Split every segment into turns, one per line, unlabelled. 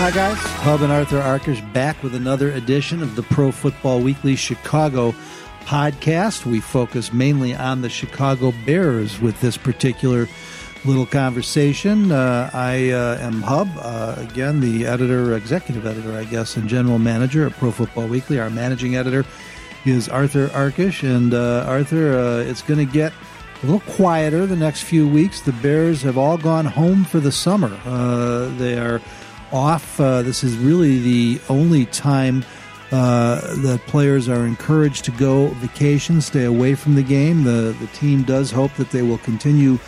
Hi, guys. Hub and Arthur Arkush back with another edition of the Pro Football Weekly Chicago podcast. We focus mainly on the Chicago Bears with this particular little conversation. Uh, I uh, am Hub, uh, again, the editor, executive editor, I guess, and general manager at Pro Football Weekly. Our managing editor is Arthur Arkush. And uh, Arthur, uh, it's going to get a little quieter the next few weeks. The Bears have all gone home for the summer. Uh, they are off. Uh, this is really the only time uh, that players are encouraged to go vacation, stay away from the game. The the team does hope that they will continue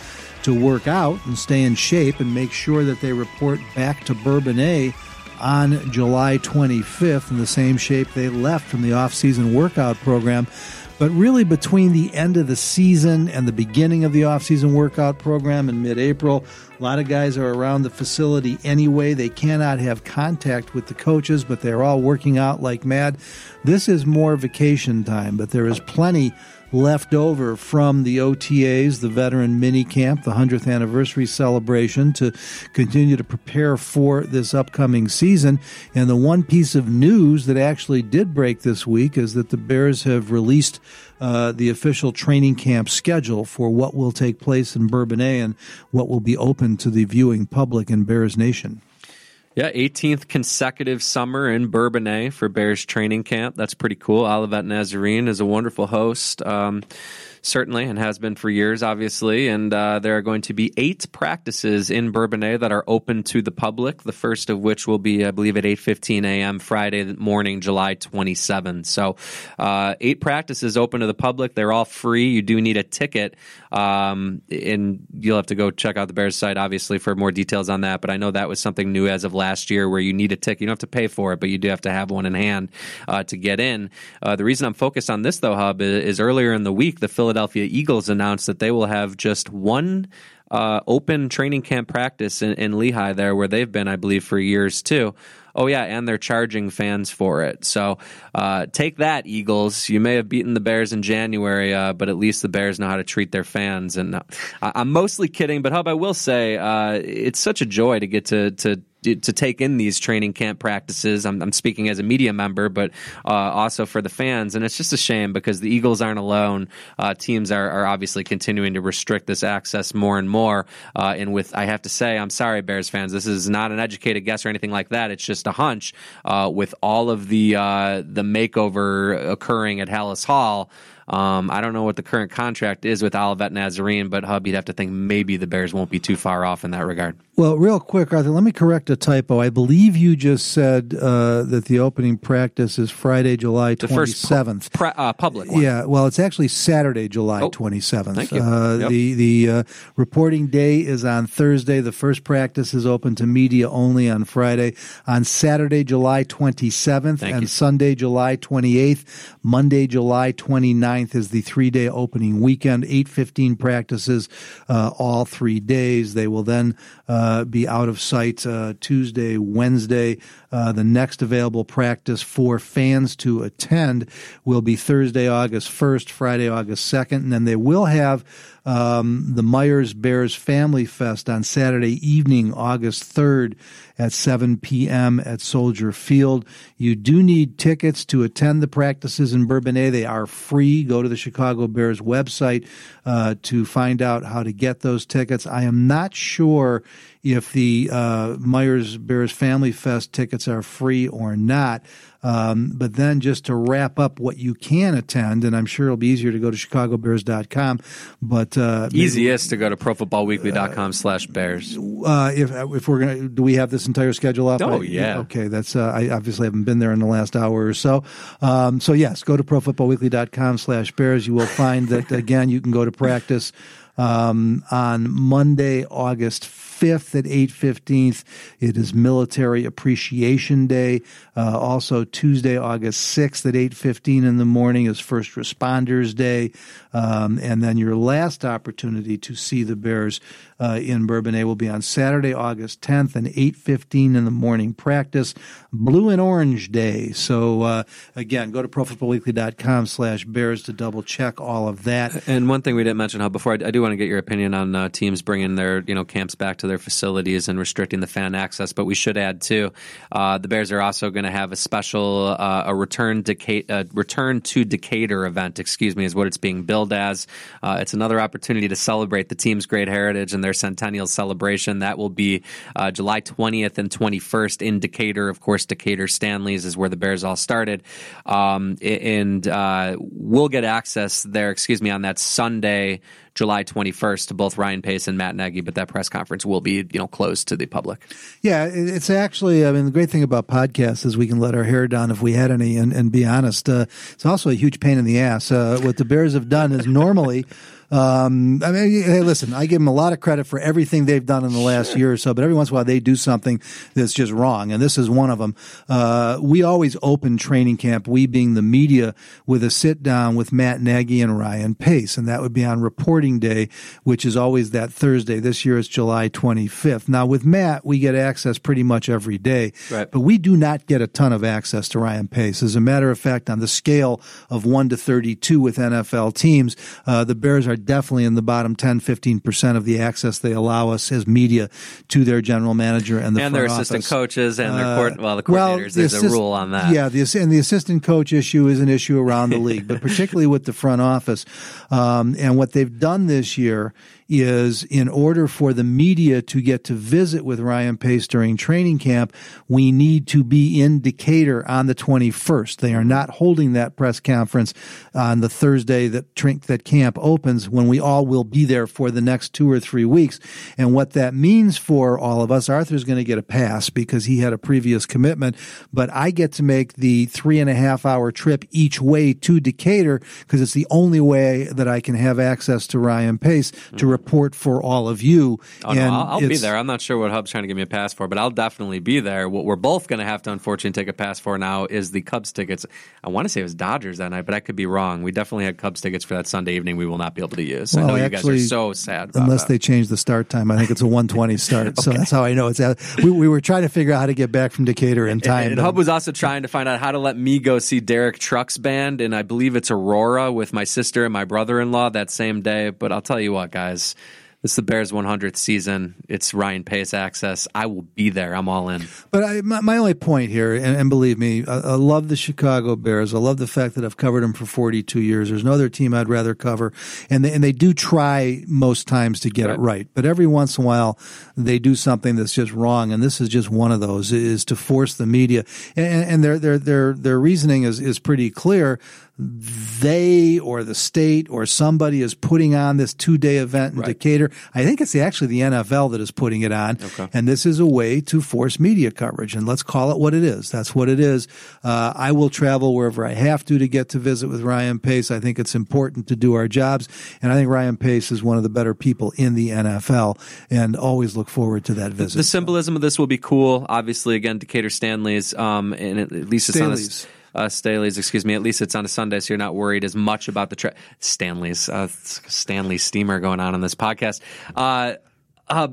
to work out and stay in shape and make sure that they report back to Bourbonnais on July 25th in the same shape they left from the off-season workout program. But really, between the end of the season and the beginning of the off-season workout program in mid-April, a lot of guys are around the facility anyway. They cannot have contact with the coaches, but they're all working out like mad. This is more vacation time, but there is plenty left over from the OTAs, the veteran mini camp, the 100th anniversary celebration to continue to prepare for this upcoming season. And the one piece of news that actually did break this week is that the Bears have released uh, the official training camp schedule for what will take place in Bourbonnais and what will be open to the viewing public in Bears Nation.
Yeah, 18th consecutive summer in Bourbonnais for Bears training camp. That's pretty cool. Olivet Nazarene is a wonderful host. Um, certainly, and has been for years, obviously. And uh, there are going to be eight practices in Bourbonnais that are open to the public. The first of which will be, I believe, at 8:15 a.m. Friday morning, July 27th. So, uh, eight practices open to the public. They're all free. You do need a ticket, um, and you'll have to go check out the Bears site, obviously, for more details on that. But I know that was something new as of last year, where you need a ticket. You don't have to pay for it, but you do have to have one in hand uh, to get in. Uh, the reason I'm focused on this, though, Hub, is, is earlier in the week, the Philadelphia Eagles announced that they will have just one uh, open training camp practice in, in Lehigh, there where they've been, I believe, for years too. Oh yeah, and they're charging fans for it. So uh, take that, Eagles. You may have beaten the Bears in January, uh, but at least the Bears know how to treat their fans. And uh, I- am mostly kidding, but Hub, I will say uh, it's such a joy to get to to to take in these training camp practices. I'm, I'm speaking as a media member, but uh, also for the fans. And it's just a shame because the Eagles aren't alone. Uh, teams are, are, obviously continuing to restrict this access more and more. Uh, and with, I have to say, I'm sorry, Bears fans, this is not an educated guess or anything like that. It's just a hunch. Uh, with all of the uh, the makeover occurring at Halas Hall. Um, I don't know what the current contract is with Olivet Nazarene, but Hub, you'd have to think maybe the Bears won't be too far off in that regard.
Well, real quick, Arthur, let me correct a typo. I believe you just said uh, that the opening practice is Friday, July twenty seventh.
Pu- uh, public one.
Yeah, well, it's actually Saturday, July twenty
oh,
seventh.
Thank you.
Uh,
yep.
The the uh, reporting day is on Thursday. The first practice is open to media only on Friday. On Saturday, July twenty seventh, and
you.
Sunday, July twenty eighth. Monday, July 29th is the three day opening weekend. Eight fifteen practices uh, all three days. They will then uh, be out of sight uh, Tuesday, Wednesday. Uh, the next available practice for fans to attend will be Thursday, August 1st, Friday, August 2nd, and then they will have um, the Myers Bears Family Fest on Saturday evening, August 3rd at 7 p.m. at Soldier Field. You do need tickets to attend the practices in Bourbonnais. They are free. Go to the Chicago Bears website uh, to find out how to get those tickets. I am not sure if the uh, Meyers Bears Family Fest tickets are free or not. Um, but then just to wrap up what you can attend, and I'm sure it'll be easier to go to chicagobears.com, but uh,
easiest to go to profootballweekly.com slash bears.
Uh, if if we're gonna, do we have this entire schedule up?
Oh yeah.
Okay, that's uh, I obviously haven't been there in the last hour or so. Um, so yes, go to profootballweekly.com slash bears. You will find that again. You can go to practice um, on Monday, August 5th at 8.15. It is Military Appreciation Day. Uh, also Tuesday, August 6th at 8.15 in the morning is First Responders Day. Um, and then your last opportunity to see the Bears uh, in Bourbonnais will be on Saturday, August 10th and 8.15 in the morning practice. Blue and Orange Day. So uh, again, go to profootballweekly.com slash bears to double check all of that.
And one thing we didn't mention, how before I do want to get your opinion on uh, teams bringing their you know camps back to their facilities and restricting the fan access. But we should add too, uh, the Bears are also going to have a special uh, a return Deca- return to Decatur event. Excuse me, is what it's being billed as. Uh, it's another opportunity to celebrate the team's great heritage and their centennial celebration. That will be uh, July 20th and 21st in Decatur. Of course, Decatur Stanley's is where the Bears all started, um, and uh, we'll get access there. Excuse me on that Sunday. July 21st to both Ryan Pace and Matt Nagy, but that press conference will be, you know, closed to the public.
Yeah, it's actually, I mean, the great thing about podcasts is we can let our hair down if we had any and, and be honest. Uh, it's also a huge pain in the ass. Uh, what the Bears have done is normally um, I mean, hey, listen, I give them a lot of credit for everything they've done in the last sure. year or so, but every once in a while they do something that's just wrong, and this is one of them. Uh, we always open training camp, we being the media, with a sit down with Matt Nagy and Ryan Pace, and that would be on reporting day, which is always that Thursday. This year it's July 25th. Now, with Matt, we get access pretty much every day,
right.
but we do not get a ton of access to Ryan Pace. As a matter of fact, on the scale of 1 to 32 with NFL teams, uh, the Bears are definitely in the bottom 10, 15% of the access they allow us as media to their general manager and the
and their
assistant
office. coaches and their court, well, the coordinators. Well, the there's assist, a rule on that.
Yeah, the, and the assistant coach issue is an issue around the league, but particularly with the front office. Um, and what they've done this year is in order for the media to get to visit with Ryan Pace during training camp, we need to be in Decatur on the 21st. They are not holding that press conference on the Thursday that Trink that camp opens when we all will be there for the next two or three weeks. And what that means for all of us, Arthur's going to get a pass because he had a previous commitment, but I get to make the three and a half hour trip each way to Decatur because it's the only way that I can have access to Ryan Pace to report for all of you.
Oh, and no, I'll, I'll be there. I'm not sure what Hub's trying to give me a pass for, but I'll definitely be there. What we're both going to have to unfortunately take a pass for now is the Cubs tickets. I want to say it was Dodgers that night, but I could be wrong. We definitely had Cubs tickets for that Sunday evening. We will not be able to use. Well, I know you guys are so sad.
unless
that.
they change the start time, I think it's a 1:20 start. okay. So that's how I know it's. We, we were trying to figure out how to get back from Decatur in time.
And, and Hub was also trying to find out how to let me go see Derek Trucks band, and I believe it's Aurora with my sister and my brother-in-law that same day. But I'll tell you what, guys this is the Bears' 100th season. It's Ryan Pace access. I will be there. I'm all in.
But I, my, my, only point here, and, and believe me, I, I, love the Chicago Bears. I love the fact that I've covered them for 42 years. There's no other team I'd rather cover, and they, and they do try most times to get right. it right. But every once in a while, they do something that's just wrong, and this is just one of those. Is to force the media, and, and their their their their reasoning is is pretty clear they or the state or somebody is putting on this two day event in right. Decatur. I think it's actually the NFL that is putting it on. Okay. And this is a way to force media coverage. And let's call it what it is. That's what it is. Uh, I will travel wherever I have to to get to visit with Ryan Pace. I think it's important to do our jobs. And I think Ryan Pace is one of the better people in the NFL and always look forward to that visit.
The symbolism of this will be cool. Obviously, again, Decatur Stanley's, um, and at least it's
Staley's.
on uh, Staley's, excuse me. At least it's on a Sunday, so you're not worried as much about the tra- Stanley's uh, Stanley steamer going on on this podcast. Uh, uh,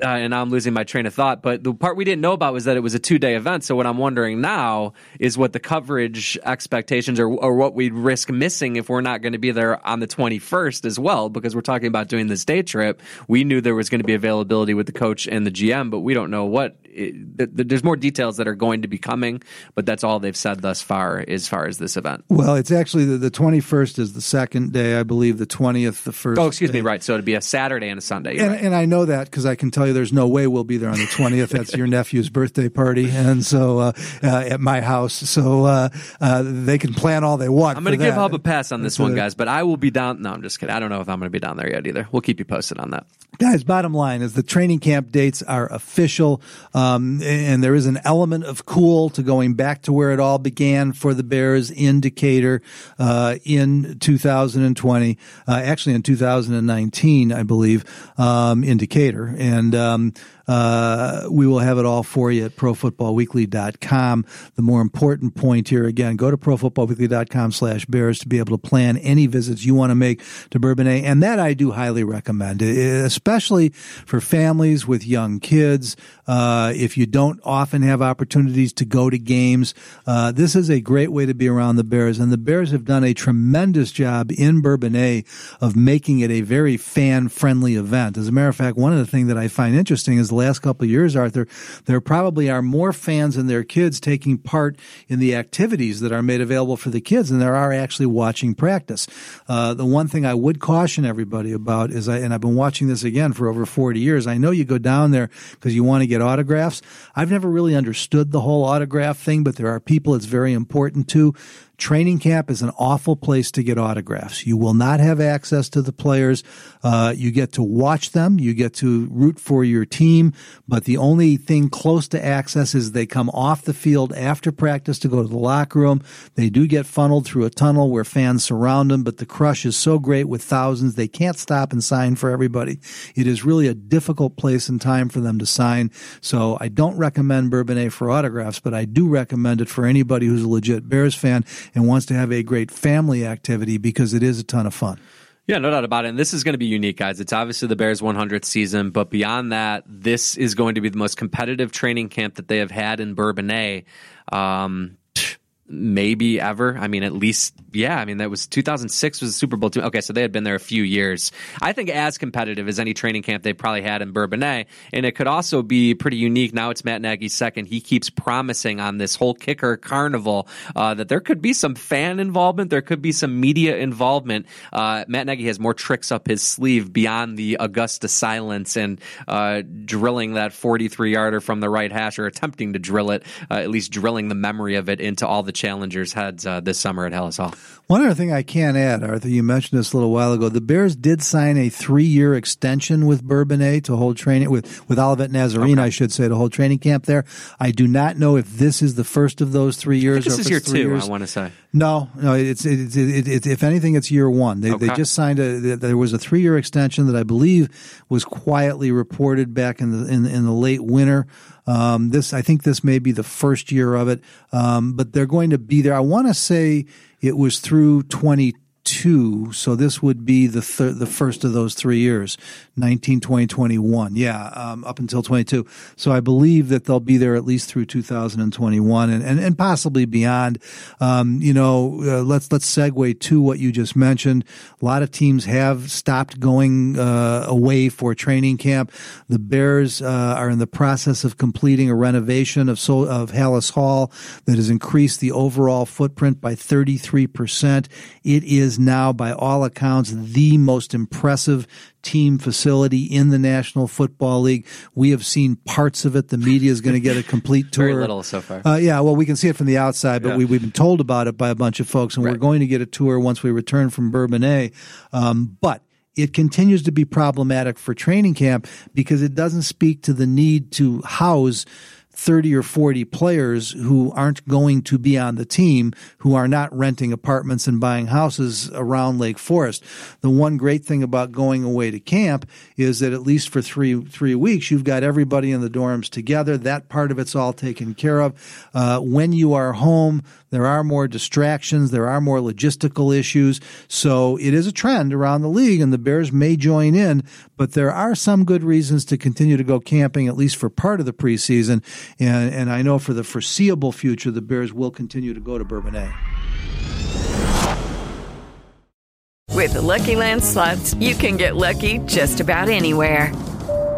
uh, and I'm losing my train of thought. But the part we didn't know about was that it was a two day event. So what I'm wondering now is what the coverage expectations or, or what we'd risk missing if we're not going to be there on the 21st as well, because we're talking about doing this day trip. We knew there was going to be availability with the coach and the GM, but we don't know what it, there's more details that are going to be coming, but that's all they've said thus far as far as this event.
Well, it's actually the, the 21st is the second day, I believe. The 20th, the first.
Oh, excuse
day.
me. Right. So it'd be a Saturday and a Sunday.
And,
right.
and, I know that because I can tell you there's no way we'll be there on the 20th. That's your nephew's birthday party, and so uh, uh, at my house, so uh, uh they can plan all they want.
I'm going
to
give Hub a pass on this one, guys, but I will be down. No, I'm just kidding. I don't know if I'm going to be down there yet either. We'll keep you posted on that.
Guys, bottom line is the training camp dates are official, um, and there is an element of cool to going back to where it all began for the Bears in Decatur uh, in 2020, uh, actually in 2019, I believe, um, in Decatur. And um, uh, we will have it all for you at profootballweekly.com. The more important point here, again, go to profootballweekly.com slash bears to be able to plan any visits you want to make to Bourbonnais. And that I do highly recommend, especially for families with young kids. Uh, if you don't often have opportunities to go to games, uh, this is a great way to be around the Bears. And the Bears have done a tremendous job in Bourbonnais of making it a very fan friendly event. As a matter of fact, one of the things that I find interesting is last couple of years, Arthur, there probably are more fans and their kids taking part in the activities that are made available for the kids than there are actually watching practice. Uh, the one thing I would caution everybody about is, I, and I've been watching this again for over 40 years. I know you go down there because you want to get autographs. I've never really understood the whole autograph thing, but there are people it's very important to. Training camp is an awful place to get autographs. You will not have access to the players. Uh, you get to watch them. You get to root for your team. But the only thing close to access is they come off the field after practice to go to the locker room. They do get funneled through a tunnel where fans surround them, but the crush is so great with thousands. They can't stop and sign for everybody. It is really a difficult place and time for them to sign. So I don't recommend Bourbonnais for autographs, but I do recommend it for anybody who's a legit Bears fan and wants to have a great family activity because it is a ton of fun.
Yeah, no doubt about it. And this is going to be unique, guys. It's obviously the Bears' 100th season, but beyond that, this is going to be the most competitive training camp that they have had in Bourbonnais. Um, maybe ever. I mean, at least, yeah. I mean, that was 2006 was the Super Bowl team. Okay, so they had been there a few years. I think as competitive as any training camp they probably had in Bourbonnais, and it could also be pretty unique. Now it's Matt Nagy's second. He keeps promising on this whole kicker carnival uh, that there could be some fan involvement, there could be some media involvement. Uh, Matt Nagy has more tricks up his sleeve beyond the Augusta silence and uh, drilling that 43 yarder from the right hash or attempting to drill it, uh, at least drilling the memory of it into all the challengers' heads uh, this summer at Halas Hall.
One other thing I can add, Arthur, you mentioned this a little while ago. The Bears did sign a three-year extension with Bourbonnais to hold training with with Olivet Nazarene, okay. I should say, to hold training camp there. I do not know if this is the first of those three years.
this is year two.
Years.
I want to say
no, no. It's it's it, it, it, if anything, it's year one. They okay. they just signed a. There was a three-year extension that I believe was quietly reported back in the in, in the late winter. Um, this, I think, this may be the first year of it, um, but they're going to be there. I want to say it was through 20 two. So this would be the thir- the first of those three years, 19, 20, 21. Yeah, um, up until 22. So I believe that they'll be there at least through 2021 and, and, and possibly beyond. Um, you know, uh, let's, let's segue to what you just mentioned. A lot of teams have stopped going uh, away for training camp. The Bears uh, are in the process of completing a renovation of, so- of Halas Hall that has increased the overall footprint by 33%. It is now, by all accounts, the most impressive team facility in the National Football League. We have seen parts of it. The media is going to get a complete tour.
Very little so far.
Uh, yeah, well, we can see it from the outside, but yeah. we, have been told about it by a bunch of folks, and right. we're going to get a tour once we return from Bourbonnais. Um, but it continues to be problematic for training camp because it doesn't speak to the need to house 30 or 40 players who aren't going to be on the team, who are not renting apartments and buying houses around Lake Forest. The one great thing about going away to camp is that at least for three, three weeks, you've got everybody in the dorms together. That part of it's all taken care of. Uh, when you are home, there are more distractions. There are more logistical issues. So it is a trend around the league and the Bears may join in, but there are some good reasons to continue to go camping, at least for part of the preseason. And, and I know for the foreseeable future, the Bears will continue to go to Bourbonnais.
With the Lucky Land slots, you can get lucky just about anywhere.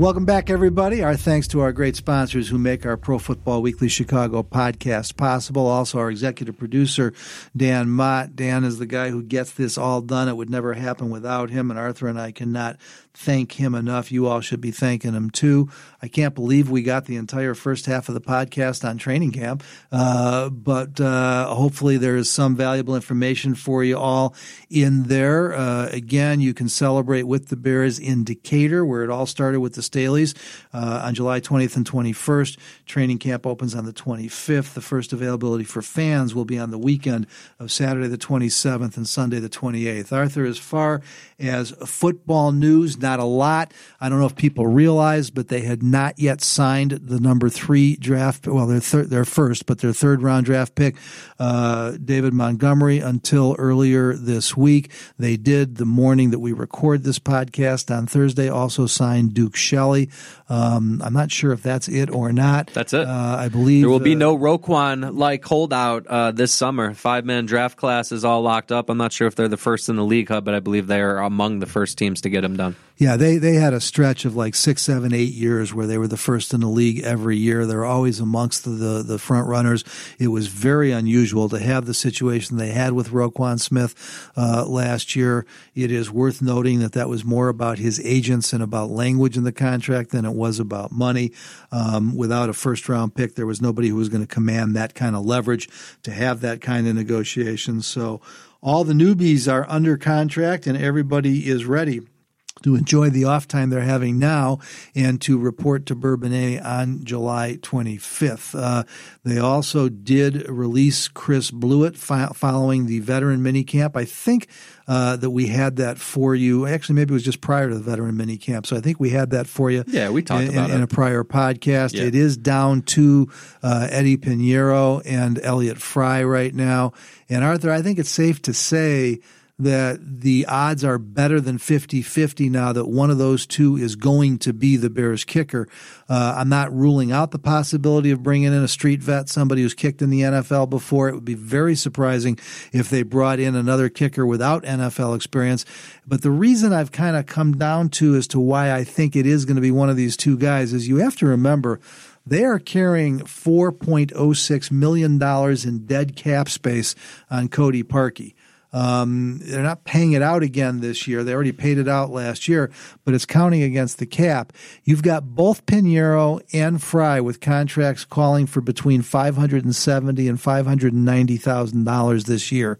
Welcome back, everybody. Our thanks to our great sponsors who make our Pro Football Weekly Chicago podcast possible. Also, our executive producer, Dan Mott. Dan is the guy who gets this all done. It would never happen without him, and Arthur and I cannot thank him enough. You all should be thanking him too. I can't believe we got the entire first half of the podcast on training camp, uh, but uh, hopefully there is some valuable information for you all in there. Uh, again, you can celebrate with the Bears in Decatur, where it all started with the Staleys uh, on July 20th and 21st. Training camp opens on the 25th. The first availability for fans will be on the weekend of Saturday the 27th and Sunday the 28th. Arthur, as far as football news, not a lot. I don't know if people realize, but they had not yet signed the number three draft. Well, their thir- their first, but their third round draft pick, uh, David Montgomery, until earlier this week. They did the morning that we record this podcast on Thursday. Also signed Duke Shelley. Um, I'm not sure if that's it or not.
That's it.
Uh, I believe
there will be
uh,
no Roquan like holdout uh, this summer. Five man draft class is all locked up. I'm not sure if they're the first in the league hub, but I believe they are among the first teams to get him done.
Yeah, they, they had a stretch of like six, seven, eight years where they were the first in the league every year. They're always amongst the, the, the front runners. It was very unusual to have the situation they had with Roquan Smith uh, last year. It is worth noting that that was more about his agents and about language in the contract than it was about money. Um, without a first round pick, there was nobody who was going to command that kind of leverage to have that kind of negotiation. So all the newbies are under contract and everybody is ready to enjoy the off time they're having now and to report to Bourbonnais on July 25th. Uh, they also did release Chris Blewitt fi- following the veteran minicamp. I think uh, that we had that for you. Actually, maybe it was just prior to the veteran minicamp. So I think we had that for you.
Yeah, we talked
in,
about
in, in a prior podcast.
Yeah.
It is down to uh, Eddy Piñeiro and Elliott Fry right now. And Arthur, I think it's safe to say that the odds are better than 50-50 now that one of those two is going to be the Bears kicker. Uh, I'm not ruling out the possibility of bringing in a street vet, somebody who's kicked in the NFL before. It would be very surprising if they brought in another kicker without NFL experience. But the reason I've kind of come down to as to why I think it is going to be one of these two guys is you have to remember they are carrying $4.06 million in dead cap space on Cody Parkey. Um, they're not paying it out again this year. They already paid it out last year, but it's counting against the cap. You've got both Piñeiro and Fry with contracts calling for between five hundred and seventy and five hundred and ninety thousand dollars this year.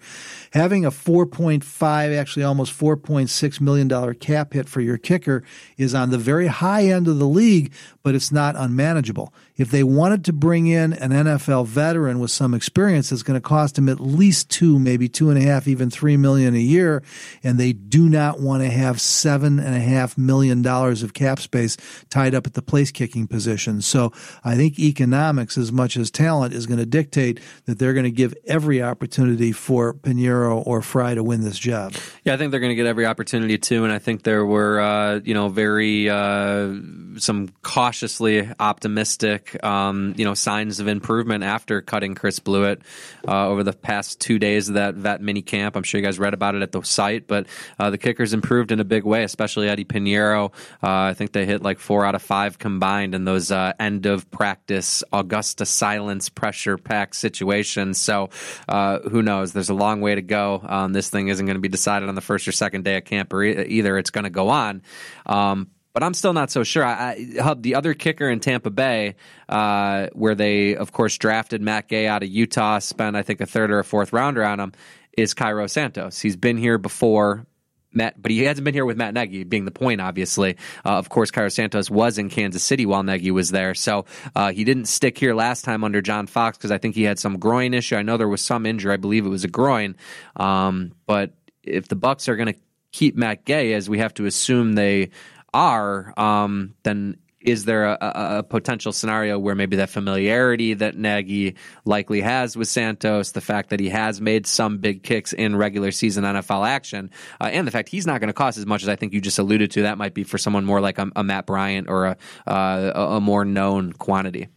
Having a four point five, actually almost four point six million dollar cap hit for your kicker is on the very high end of the league, but it's not unmanageable. If they wanted to bring in an NFL veteran with some experience, it's going to cost them at least two, maybe two and a half, even three million a year, and they do not want to have seven and a half million dollars of cap space tied up at the place kicking position. So I think economics, as much as talent, is going to dictate that they're going to give every opportunity for Piñeiro or Fry to win this job.
Yeah, I think they're going to get every opportunity too, and I think there were, uh, you know, very uh, some cautiously optimistic, um, you know, signs of improvement after cutting Chris Blewitt uh, over the past two days of that vet mini camp. I'm sure you guys read about it at the site, but uh, the kickers improved in a big way, especially Eddy Piñeiro. Uh, I think they hit like four out of five combined in those uh, end of practice Augusta silence pressure pack situations. So uh, who knows? There's a long way to go. Um, this thing isn't going to be decided on the first or second day of camp or e- either. It's going to go on. Um, but I'm still not so sure. I, I, Hub, the other kicker in Tampa Bay, uh, where they, of course, drafted Matt Gay out of Utah, spent, I think, a third or a fourth rounder on him, is Cairo Santos. He's been here before. Matt, but he hasn't been here with Matt Nagy, being the point, obviously. Uh, of course, Cairo Santos was in Kansas City while Nagy was there, so uh, he didn't stick here last time under John Fox because I think he had some groin issue. I know there was some injury. I believe it was a groin. Um, but if the Bucs are going to keep Matt Gay, as we have to assume they are, um, then is there a, a, a, potential scenario where maybe that familiarity that Nagy likely has with Santos, the fact that he has made some big kicks in regular season NFL action, uh, and the fact he's not going to cost as much as I think you just alluded to, that might be for someone more like a, a Matt Bryant or a, uh, a more known quantity.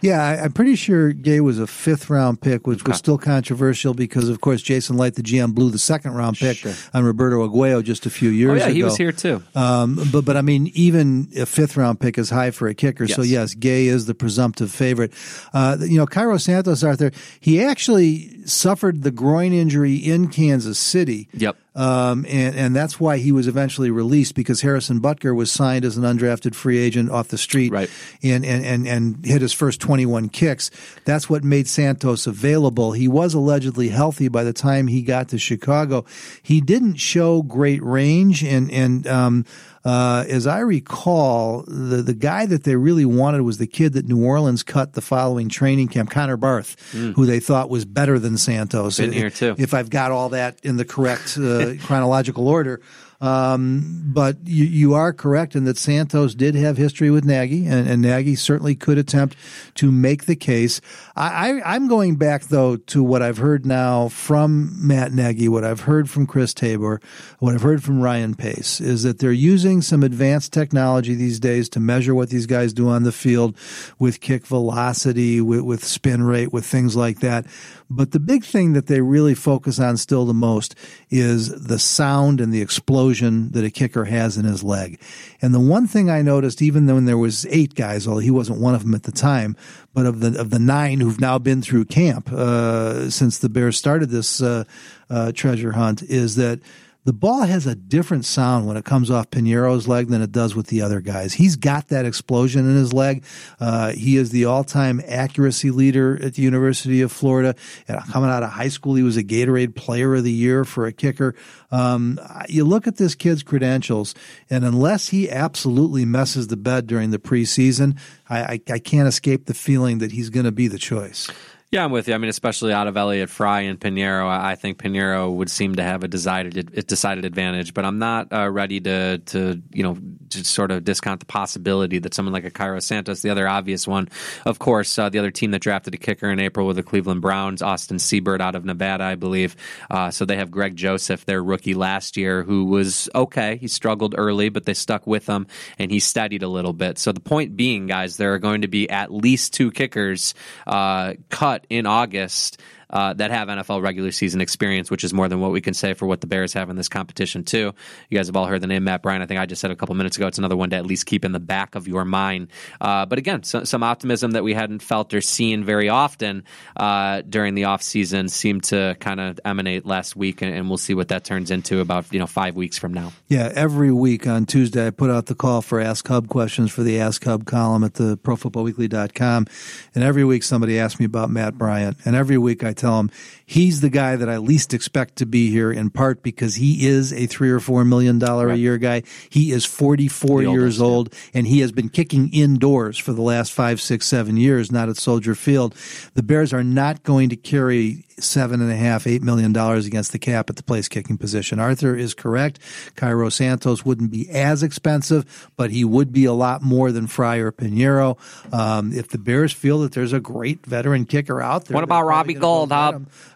Yeah, I, am pretty sure Gay was a fifth round pick, which okay. was still controversial because, of course, Jason Licht, the GM, blew the second round pick sure. on Roberto Aguayo just a few years ago.
oh, yeah,
ago.
he was here too.
Um, but but I mean, even a fifth round pick is high for a kicker. Yes. So yes, Gay is the presumptive favorite. Uh, you know, Cairo Santos, Arthur, he actually suffered the groin injury in Kansas City.
Yep.
Um, and, and that's why he was eventually released because Harrison Butker was signed as an undrafted free agent off the street
right.
and, and, and, and hit his first 21 kicks. That's what made Santos available. He was allegedly healthy by the time he got to Chicago. He didn't show great range and, and, um, uh, as I recall, the the guy that they really wanted was the kid that New Orleans cut the following training camp, Connor Barth, mm. who they thought was better than Santos.
Been here too.
If I've got all that in the correct uh, chronological order. Um, but you, you are correct in that Santos did have history with Nagy, and, and Nagy certainly could attempt to make the case. I, I, am going back, though, to what I've heard now from Matt Nagy, what I've heard from Chris Tabor, what I've heard from Ryan Pace, is that they're using some advanced technology these days to measure what these guys do on the field with kick velocity, with, with spin rate, with things like that. But the big thing that they really focus on still the most is the sound and the explosion that a kicker has in his leg. And the one thing I noticed, even when there was eight guys, although he wasn't one of them at the time, but of the of the nine who've now been through camp uh, since the Bears started this uh, uh, treasure hunt, is that the ball has a different sound when it comes off Piñeiro's leg than it does with the other guys. He's got that explosion in his leg. Uh, he is the all-time accuracy leader at the University of Florida. And coming out of high school, he was a Gatorade Player of the Year for a kicker. Um, you look at this kid's credentials, and unless he absolutely messes the bed during the preseason, I, I, I can't escape the feeling that he's going to be the choice.
Yeah, I'm with you. I mean, especially out of Elliott Fry and Piñeiro, I think Piñeiro would seem to have a decided decided advantage. But I'm not uh, ready to to you know to sort of discount the possibility that someone like a Cairo Santos, the other obvious one, of course, uh, the other team that drafted a kicker in April were the Cleveland Browns, Austin Seibert out of Nevada, I believe. Uh, so they have Greg Joseph, their rookie last year, who was okay. He struggled early, but they stuck with him and he studied a little bit. So the point being, guys, there are going to be at least two kickers uh, cut in August uh, that have NFL regular season experience, which is more than what we can say for what the Bears have in this competition, too. You guys have all heard the name Matt Bryant. I think I just said a couple minutes ago. It's another one to at least keep in the back of your mind. Uh, but again, so, some optimism that we hadn't felt or seen very often uh, during the offseason seemed to kind of emanate last week, and, and, we'll see what that turns into about you know five weeks from now.
Yeah, every week on Tuesday, I put out the call for Ask Hub questions for the Ask Hub column at the ProFootballWeekly.com, and every week somebody asks me about Matt Bryant, and every week I tell him he's the guy that I least expect to be here in part because he is a three or four million dollar right. a year guy. He is 44 the years old yeah. and he has been kicking indoors for the last five, six, seven years, not at Soldier Field. The Bears are not going to carry seven and a half, eight million dollars against the cap at the place kicking position. Arthur is correct. Cairo Santos wouldn't be as expensive, but he would be a lot more than Fry or Piñeiro. Um, if the Bears feel that there's a great veteran kicker out there,
what about Robbie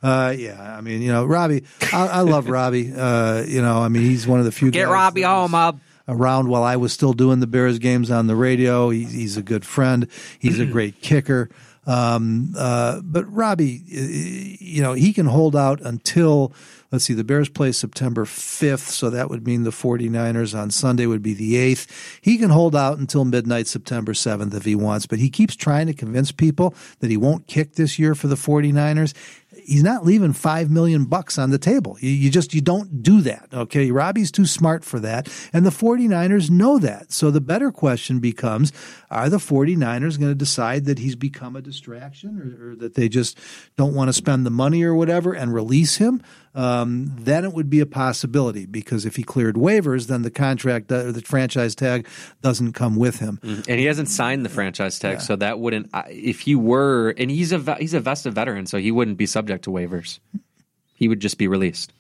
Uh, yeah, I mean, you know, Robbie, I, I love Robbie. Uh, you know, I mean, he's one of the few.
Get Robbie home, Hub
around while I was still doing the Bears games on the radio. He, he's a good friend. He's a great kicker. Um, uh, but Robbie, you know, he can hold out until, let's see, the Bears play September 5th, so that would mean the 49ers on Sunday would be the 8th. He can hold out until midnight September 7th if he wants, but he keeps trying to convince people that he won't kick this year for the 49ers he's not leaving five million bucks on the table. You, you, just you don't do that. Okay. Robbie's too smart for that. And the 49ers know that. So the better question becomes are the 49ers going to decide that he's become a distraction or, or that they just don't want to spend the money or whatever and release him? Um, then it would be a possibility because if he cleared waivers, then the contract, uh, the franchise tag doesn't come with him.
Mm-hmm. And he hasn't signed the franchise tag, yeah. so that wouldn't. If he were, and he's a he's a vested veteran, so he wouldn't be subject to waivers. He would just be released.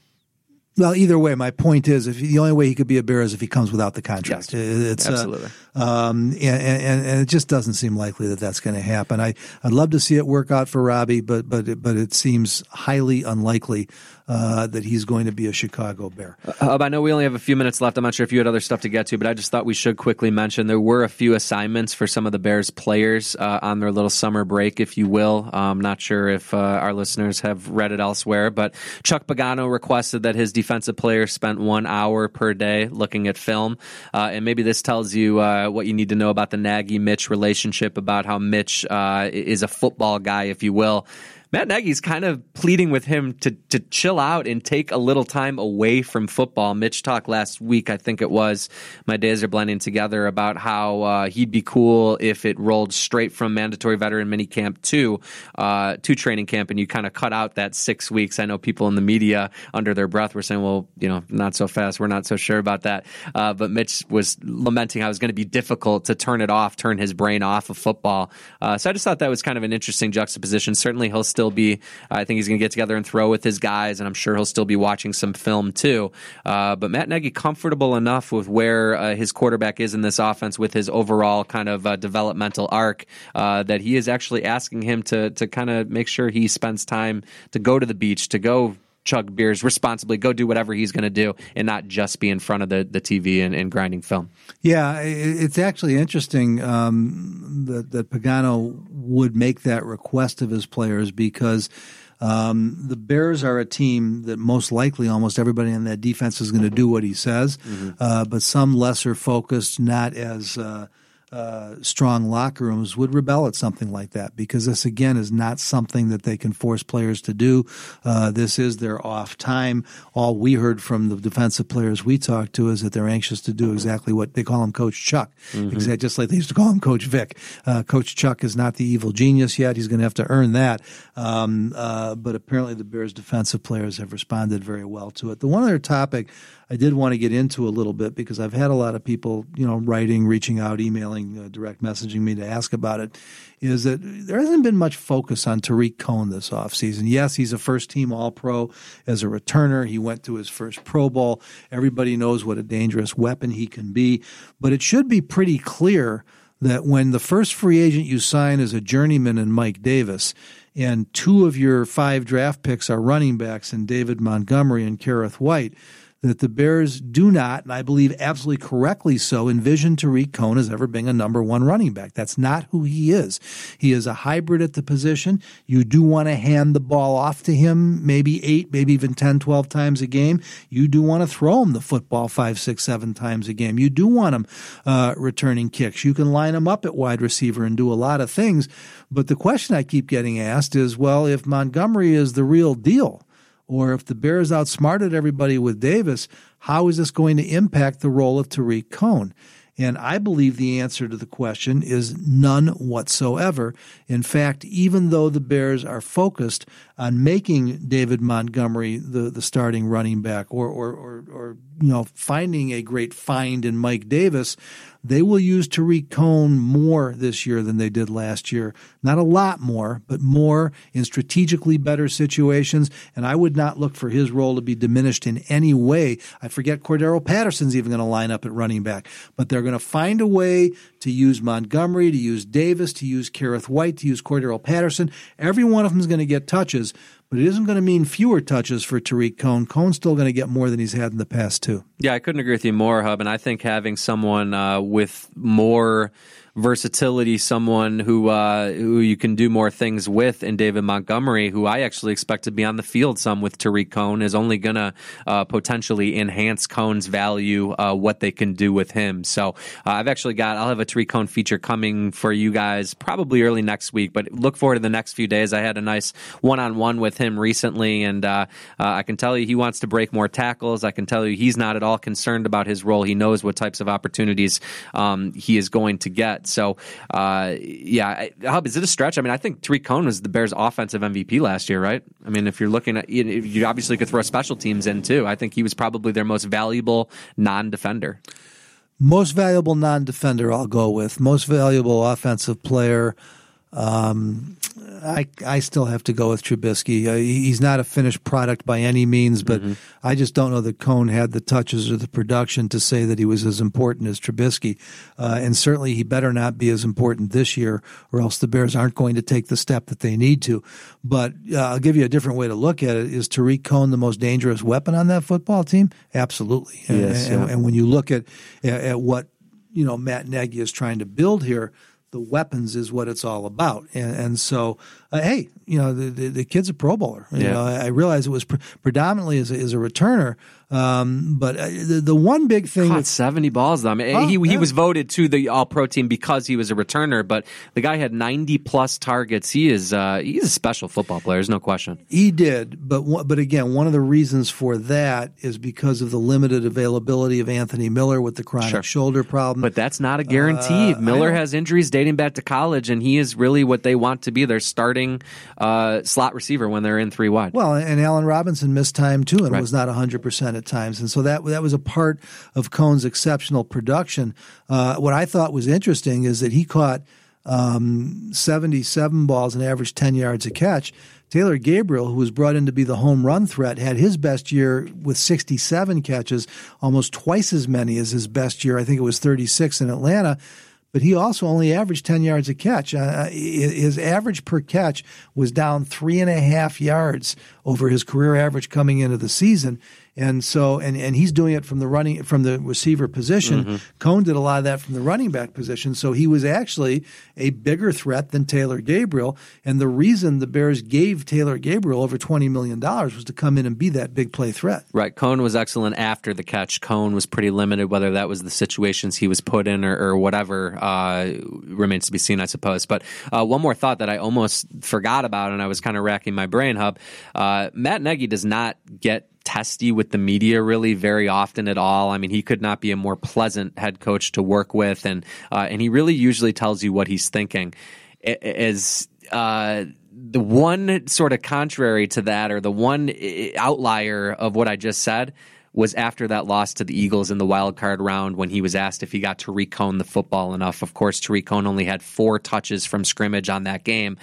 Well, either way, my point is, if the only way he could be a Bear is if he comes without the contract.
Yes, it's absolutely,
uh, um, and, and, and, it just doesn't seem likely that that's going to happen. I I'd love to see it work out for Robbie, but but but it seems highly unlikely uh, that he's going to be a Chicago Bear.
Uh, I know we only have a few minutes left. I'm not sure if you had other stuff to get to, but I just thought we should quickly mention there were a few assignments for some of the Bears players uh, on their little summer break, if you will. I'm not sure if uh, our listeners have read it elsewhere, but Chuck Pagano requested that his defensive players spent one hour per day looking at film. Uh, and maybe this tells you uh, what you need to know about the Nagy Mitch relationship, about how Mitch is a football guy, if you will. Matt Nagy's kind of pleading with him to to chill out and take a little time away from football. Mitch talked last week, I think it was. My days are blending together about how uh, he'd be cool if it rolled straight from mandatory veteran minicamp to uh, to training camp, and you kind of cut out that six weeks. I know people in the media under their breath were saying, "Well, you know, not so fast. We're not so sure about that." Uh, but Mitch was lamenting how it was going to be difficult to turn it off, turn his brain off of football. Uh, so I just thought that was kind of an interesting juxtaposition. Certainly, he'll still still be. I think he's going to get together and throw with his guys, and I'm sure he'll still be watching some film too. Uh, but Matt Nagy comfortable enough with where uh, his quarterback is in this offense with his overall kind of uh, developmental arc uh, that he is actually asking him to to kind of make sure he spends time to go to the beach, to go chug beers responsibly, go do whatever he's going to do, and not just be in front of the, the TV and, and grinding film.
Yeah, it's actually interesting um, that, that Pagano would make that request of his players because. Um, the Bears are a team that most likely almost everybody in that defense is going to do what he says, mm-hmm. uh, but some lesser focused, not as uh, uh, strong locker rooms would rebel at something like that because this again is not something that they can force players to do. Uh, this is their off time. All we heard from the defensive players we talked to is that they're anxious to do exactly what they call him Coach Chuck, mm-hmm. exactly just like they used to call him Coach Vic. Uh, Coach Chuck is not the evil genius yet. He's going to have to earn that. Um, uh, but apparently the Bears defensive players have responded very well to it. The one other topic I did want to get into a little bit because I've had a lot of people, you know, writing, reaching out, emailing, uh, direct messaging me to ask about it. Is that there hasn't been much focus on Tarik Cohen this offseason. Yes, he's a first team All Pro as a returner. He went to his first Pro Bowl. Everybody knows what a dangerous weapon he can be. But it should be pretty clear that when the first free agent you sign is a journeyman in Mike Davis, and two of your five draft picks are running backs in David Montgomery and Kerrith Whyte, that the Bears do not, and I believe absolutely correctly so, envision Tarik Cohen as ever being a number one running back. That's not who he is. He is a hybrid at the position. You do want to hand the ball off to him maybe eight, maybe even 10, 12 times a game. You do want to throw him the football five, six, seven times a game. You do want him uh, returning kicks. You can line him up at wide receiver and do a lot of things. But the question I keep getting asked is, well, if Montgomery is the real deal, or if the Bears outsmarted everybody with Davis, how is this going to impact the role of Tarik Cohen? And I believe the answer to the question is none whatsoever. In fact, even though the Bears are focused on making David Montgomery the, the starting running back or, or, or, or you know, finding a great find in Mike Davis, they will use Tarik Cohen more this year than they did last year. Not a lot more, but more in strategically better situations. And I would not look for his role to be diminished in any way. I forget Cordarrelle Patterson's even going to line up at running back, but they're going to find a way to use Montgomery, to use Davis, to use Kerrith Whyte, to use Cordarrelle Patterson. Every one of them is going to get touches, but it isn't going to mean fewer touches for Tarik Cohen. Cohen's still going to get more than he's had in the past, too.
Yeah, I couldn't agree with you more, Hub. And I think having someone uh, with more versatility, someone who uh, who you can do more things with in David Montgomery, who I actually expect to be on the field some with Tarik Cohen, is only going to uh, potentially enhance Cohen's value, uh, what they can do with him. So uh, I've actually got, I'll have a Tarik Cohen feature coming for you guys probably early next week, but look forward to the next few days. I had a nice one on one with him recently, and uh, uh, I can tell you he wants to break more tackles. I can tell you he's not at all concerned about his role. He knows what types of opportunities um, he is going to get. So, uh, yeah, Hub, is it a stretch? I mean, I think Tarik Cohen was the Bears' offensive MVP last year, right? I mean, if you're looking at, you obviously could throw special teams in too. I think he was probably their most valuable non-defender.
Most valuable non-defender, I'll go with. Most valuable offensive player. Um, I I still have to go with Trubisky. Uh, he's not a finished product by any means, but
Mm-hmm.
I just don't know that Cohen had the touches or the production to say that he was as important as Trubisky. Uh, and certainly, he better not be as important this year, or else the Bears aren't going to take the step that they need to. But uh, I'll give you a different way to look at it: is Tarik Cohen the most dangerous weapon on that football team? Absolutely. And,
Yes,
and,
yeah.
and when you look at at what you know Matt Nagy is trying to build here, the weapons is what it's all about. And, and so, uh, hey, you know, the, the, the kid's a Pro Bowler. You
Yeah.
know, I, I realize it was pre- predominantly as a, as a returner, um, but uh, the, the one big thing
Caught
that's
70 balls though. I mean,
Oh,
he, he was voted to the All Pro team because he was a returner, but the guy had 90 plus targets. He is uh, he's a special football player. There's no question.
He did, but but again, one of the reasons for that is because of the limited availability of Anthony Miller with the chronic
Sure.
shoulder problem.
But that's not a guarantee.
Uh,
Miller has injuries dating back to college, and he is really what they want to be their starting uh, slot receiver when they're in three wide.
Well, and Allen Robinson missed time too, and
Right.
was not hundred percent at times, and so that that was a part of Cohen's exceptional production. Uh, what I thought was interesting is that he caught um, seventy-seven balls and averaged ten yards a catch. Taylor Gabriel, who was brought in to be the home run threat, had his best year with 67 catches, almost twice as many as his best year. I think it was 36 in Atlanta but he also only averaged 10 yards a catch. Uh, his average per catch was down three and a half yards over his career average coming into the season. And so, and, and he's doing it from the running, from the receiver position. Cohen did a lot of that from the running back position. So he was actually a bigger threat than Taylor Gabriel. And the reason the Bears gave Taylor Gabriel over $20 million was to come in and be that big play threat.
Right. Cohen was excellent after the catch. Cohen was pretty limited, whether that was the situations he was put in or, or whatever uh, remains to be seen, I suppose. But uh, one more thought that I almost forgot about, and I was kind of racking my brain hub. Uh, Matt Nagy does not get testy with the media really very often at all. I mean, he could not be a more pleasant head coach to work with, and uh, and he really usually tells you what he's thinking. Is uh, the one sort of contrary to that, or the one uh, outlier of what I just said, was after that loss to the Eagles in the wild card round when he was asked if he got Tarik Cohen the football enough. Of course, Tarik Cohen only had four touches from scrimmage on that game,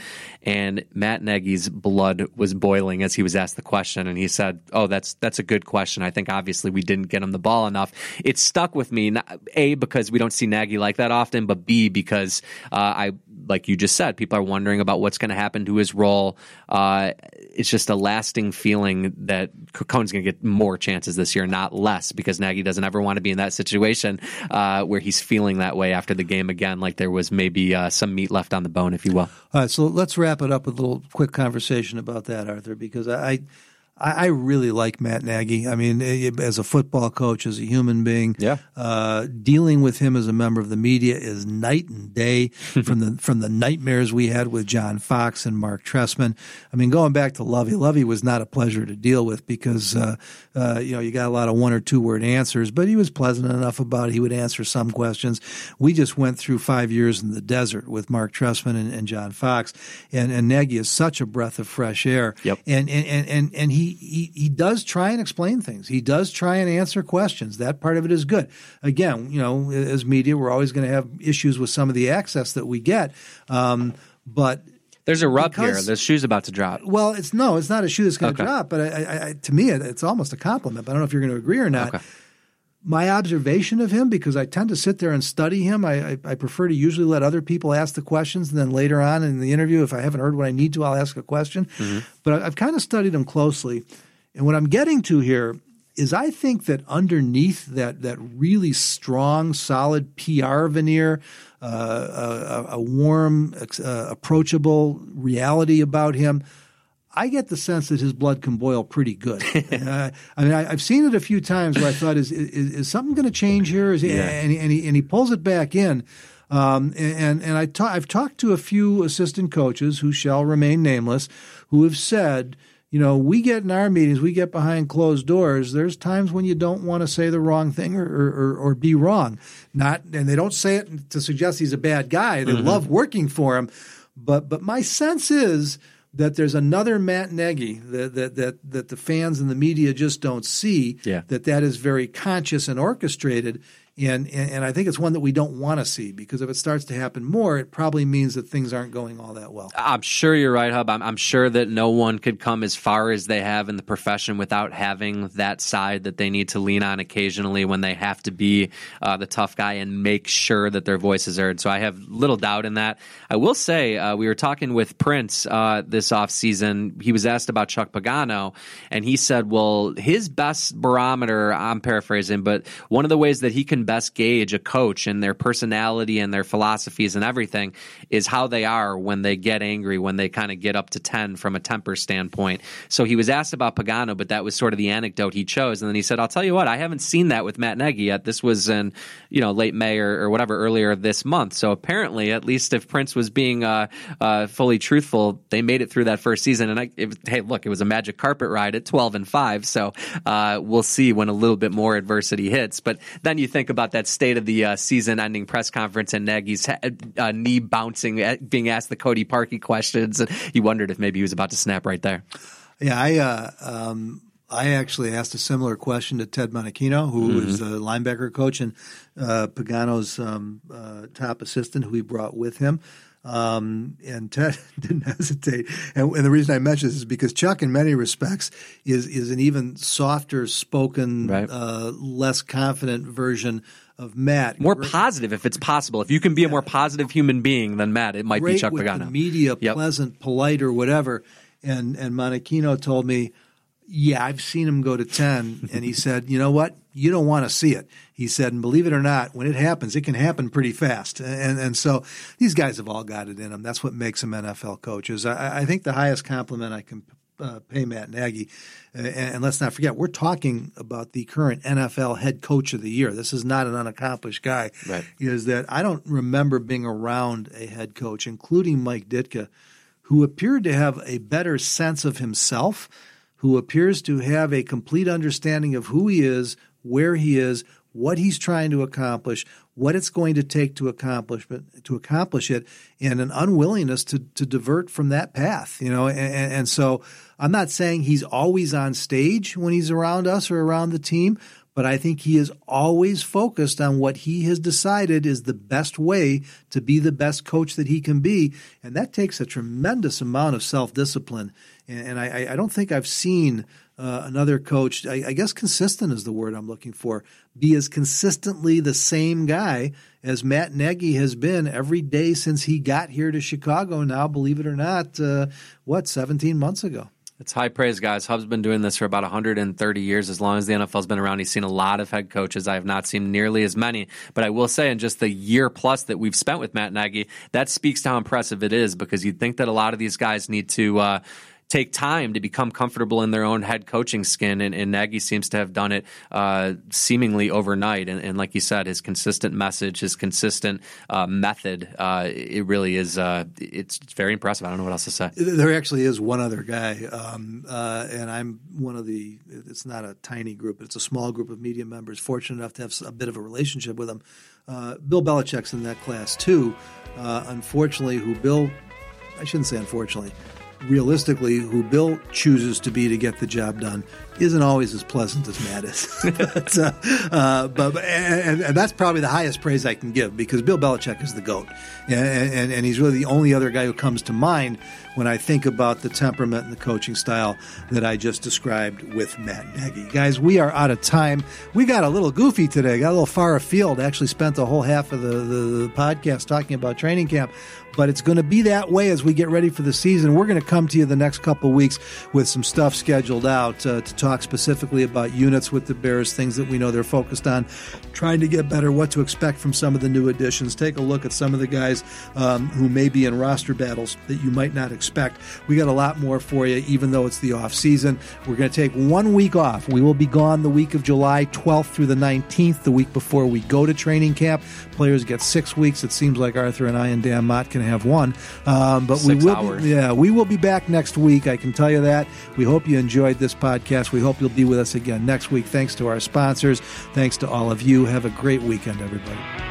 and Matt Nagy's blood was boiling as he was asked the question, and he said, "Oh, that's that's a good question. I think obviously we didn't get him the ball enough." It stuck with me, a because we don't see Nagy like that often, but b because uh, I like you just said, people are wondering about what's going to happen to his role. Uh, it's just a lasting feeling that Cohen's going to get more chances this year, not less, because Nagy doesn't ever want to be in that situation uh, where he's feeling that way after the game again, like there was maybe uh, some meat left on the bone, if you will.
All right, so let's wrap it up with a little quick conversation about that, Arthur, because I, I, I really like Matt Nagy. I mean, eh, as a football coach, as a human being,
Yeah.
uh, dealing with him as a member of the media is night and day from the from the nightmares we had with John Fox and Marc Trestman. I mean, going back to Lovie, Lovie was not a pleasure to deal with because uh, uh, you know you got a lot of one or two word answers, but he was pleasant enough about it. He would answer some questions. We just went through five years in the desert with Marc Trestman and, and John Fox, and, and Nagy is such a breath of fresh air.
Yep.
And and and and, and he, he he does try and explain things. He does try and answer questions. That part of it is good. Again, you know, as media, we're always going to have issues with some of the access that we get, um, but.
There's a rub
Because-
here. The shoe's about to drop.
Well, it's no, it's not a shoe that's going to
Okay.
drop, but I, I, I, to me, it, it's almost a compliment. But I don't know if you're going to agree or not.
Okay.
My observation of him, because I tend to sit there and study him, I, I, I prefer to usually let other people ask the questions, and then later on in the interview, if I haven't heard what I need to, I'll ask a question. But I, I've kind of studied him closely, and what I'm getting to here is I think that underneath that that really strong, solid PR veneer, uh, a, a warm, uh, approachable reality about him. I get the sense that his blood can boil pretty good. uh, I mean, I, I've seen it a few times where I thought, is is, is something going to change here? Is he,
Yeah.
and, he, and he and he pulls it back in. Um, and and I ta- I've talked to a few assistant coaches who shall remain nameless, who have said, you know, we get in our meetings, we get behind closed doors. There's times when you don't want to say the wrong thing or, or, or, or be wrong. Not, and they don't say it to suggest he's a bad guy. They love working for him, but but my sense is that there's another Matt Nagy that that that, that the fans and the media just don't see.
Yeah.
That that is very conscious and orchestrated. And, and, I think it's one that we don't want to see because if it starts to happen more, it probably means that things aren't going all that well.
I'm sure you're right, Hub. I'm, I'm sure that no one could come as far as they have in the profession without having that side that they need to lean on occasionally when they have to be uh, the tough guy and make sure that their voice is heard. So I have little doubt in that. I will say uh, we were talking with Prince uh, this offseason. He was asked about Chuck Pagano, and he said, well, his best barometer, I'm paraphrasing, but one of the ways that he can best gauge a coach and their personality and their philosophies and everything is how they are when they get angry, when they kind of get up to 10 from a temper standpoint. So he was asked about Pagano, but that was sort of the anecdote he chose. And then he said, I'll tell you what, I haven't seen that with Matt Nagy yet. This was in, you know, late May or, or whatever, earlier this month. So apparently, at least if Prince was being uh, uh, fully truthful, they made it through that first season. And I, it, hey, look, it was a magic carpet ride at 12 and 5. So uh, we'll see when a little bit more adversity hits. But then you think about that state of the uh, season-ending press conference and Nagy's uh, knee bouncing, at, being asked the Cody Parkey questions, and he wondered if maybe he was about to snap right there.
Yeah, I uh, um, I actually asked a similar question to Ted Monachino, who mm-hmm. was the linebacker coach and uh, Pagano's um, uh, top assistant, who he brought with him. Um, and Ted didn't hesitate. And, and, the reason I mention this is because Chuck, in many respects, is is an even softer spoken, right. uh, less confident version of Matt.
More Great. positive, if it's possible. If you can be yeah. a more positive human being than Matt, it might
Great
be Chuck
with
Pagano.
The media, yep. pleasant, polite, or whatever. And and Monachino told me, yeah, I've seen him go to ten, and he said, you know what? You don't want to see it. He said, and believe it or not, when it happens, it can happen pretty fast. And and so these guys have all got it in them. That's what makes them NFL coaches. I, I think the highest compliment I can uh, pay Matt Nagy. Uh, and, let's not forget, we're talking about the current NFL head coach of the year. This is not an unaccomplished guy.
Right.
Is that I don't remember being around a head coach, including Mike Ditka, who appeared to have a better sense of himself, who appears to have a complete understanding of who he is, where he is, what he's trying to accomplish, what it's going to take to accomplish to accomplish it, and an unwillingness to to divert from that path. You know, and, and so I'm not saying he's always on stage when he's around us or around the team, but I think he is always focused on what he has decided is the best way to be the best coach that he can be. And that takes a tremendous amount of self discipline. And, I, I, don't think I've seen uh, another coach, I, I, guess consistent is the word I'm looking for, be as consistently the same guy as Matt Nagy has been every day since he got here to Chicago now, believe it or not, uh, what, 17 months ago.
It's high praise, guys. Hub's been doing this for about 130 years. As long as the NFL's been around, he's seen a lot of head coaches. I have not seen nearly as many. But I will say, in just the year plus that we've spent with Matt Nagy, that speaks to how impressive it is because you'd think that a lot of these guys need to. Uh, take time to become comfortable in their own head coaching skin. And, and Nagy seems to have done it uh, seemingly overnight. And, and, like you said, his consistent message, his consistent uh, method, uh, it really is. Uh, it's, very impressive. I don't know what else to say.
There actually is one other guy, um, uh, and I'm one of the. It's not a tiny group, it's a small group of media members. Fortunate enough to have a bit of a relationship with him. Uh, Bill Belichick's in that class too. unfortunately, who Bill I shouldn't say unfortunately realistically, who Bill chooses to be to get the job done isn't always as pleasant as Matt is. but, uh, uh, but and, and, that's probably the highest praise I can give because Bill Belichick is the goat, and, and, and he's really the only other guy who comes to mind when I think about the temperament and the coaching style that I just described with Matt Nagy. Guys, we are out of time. We got a little goofy today. Got a little far afield. Actually, spent the whole half of the, the, the podcast talking about training camp but it's going to be that way as we get ready for the season. We're going to come to you the next couple weeks with some stuff scheduled out uh, to talk specifically about units with the Bears, things that we know they're focused on, trying to get better, what to expect from some of the new additions. Take a look at some of the guys um, who may be in roster battles that you might not expect. We got a lot more for you, even though it's the off season. We're going to take one week off. We will be gone the week of July 12th through the 19th, the week before we go to training camp. Players get six weeks. It seems like Arthur and I and Dan Mott can have one, um, but
six
we will.
Hours.
Yeah, we will be back next week. I can tell you that. We hope you enjoyed this podcast. We hope you'll be with us again next week. Thanks to our sponsors. Thanks to all of you. Have a great weekend, everybody.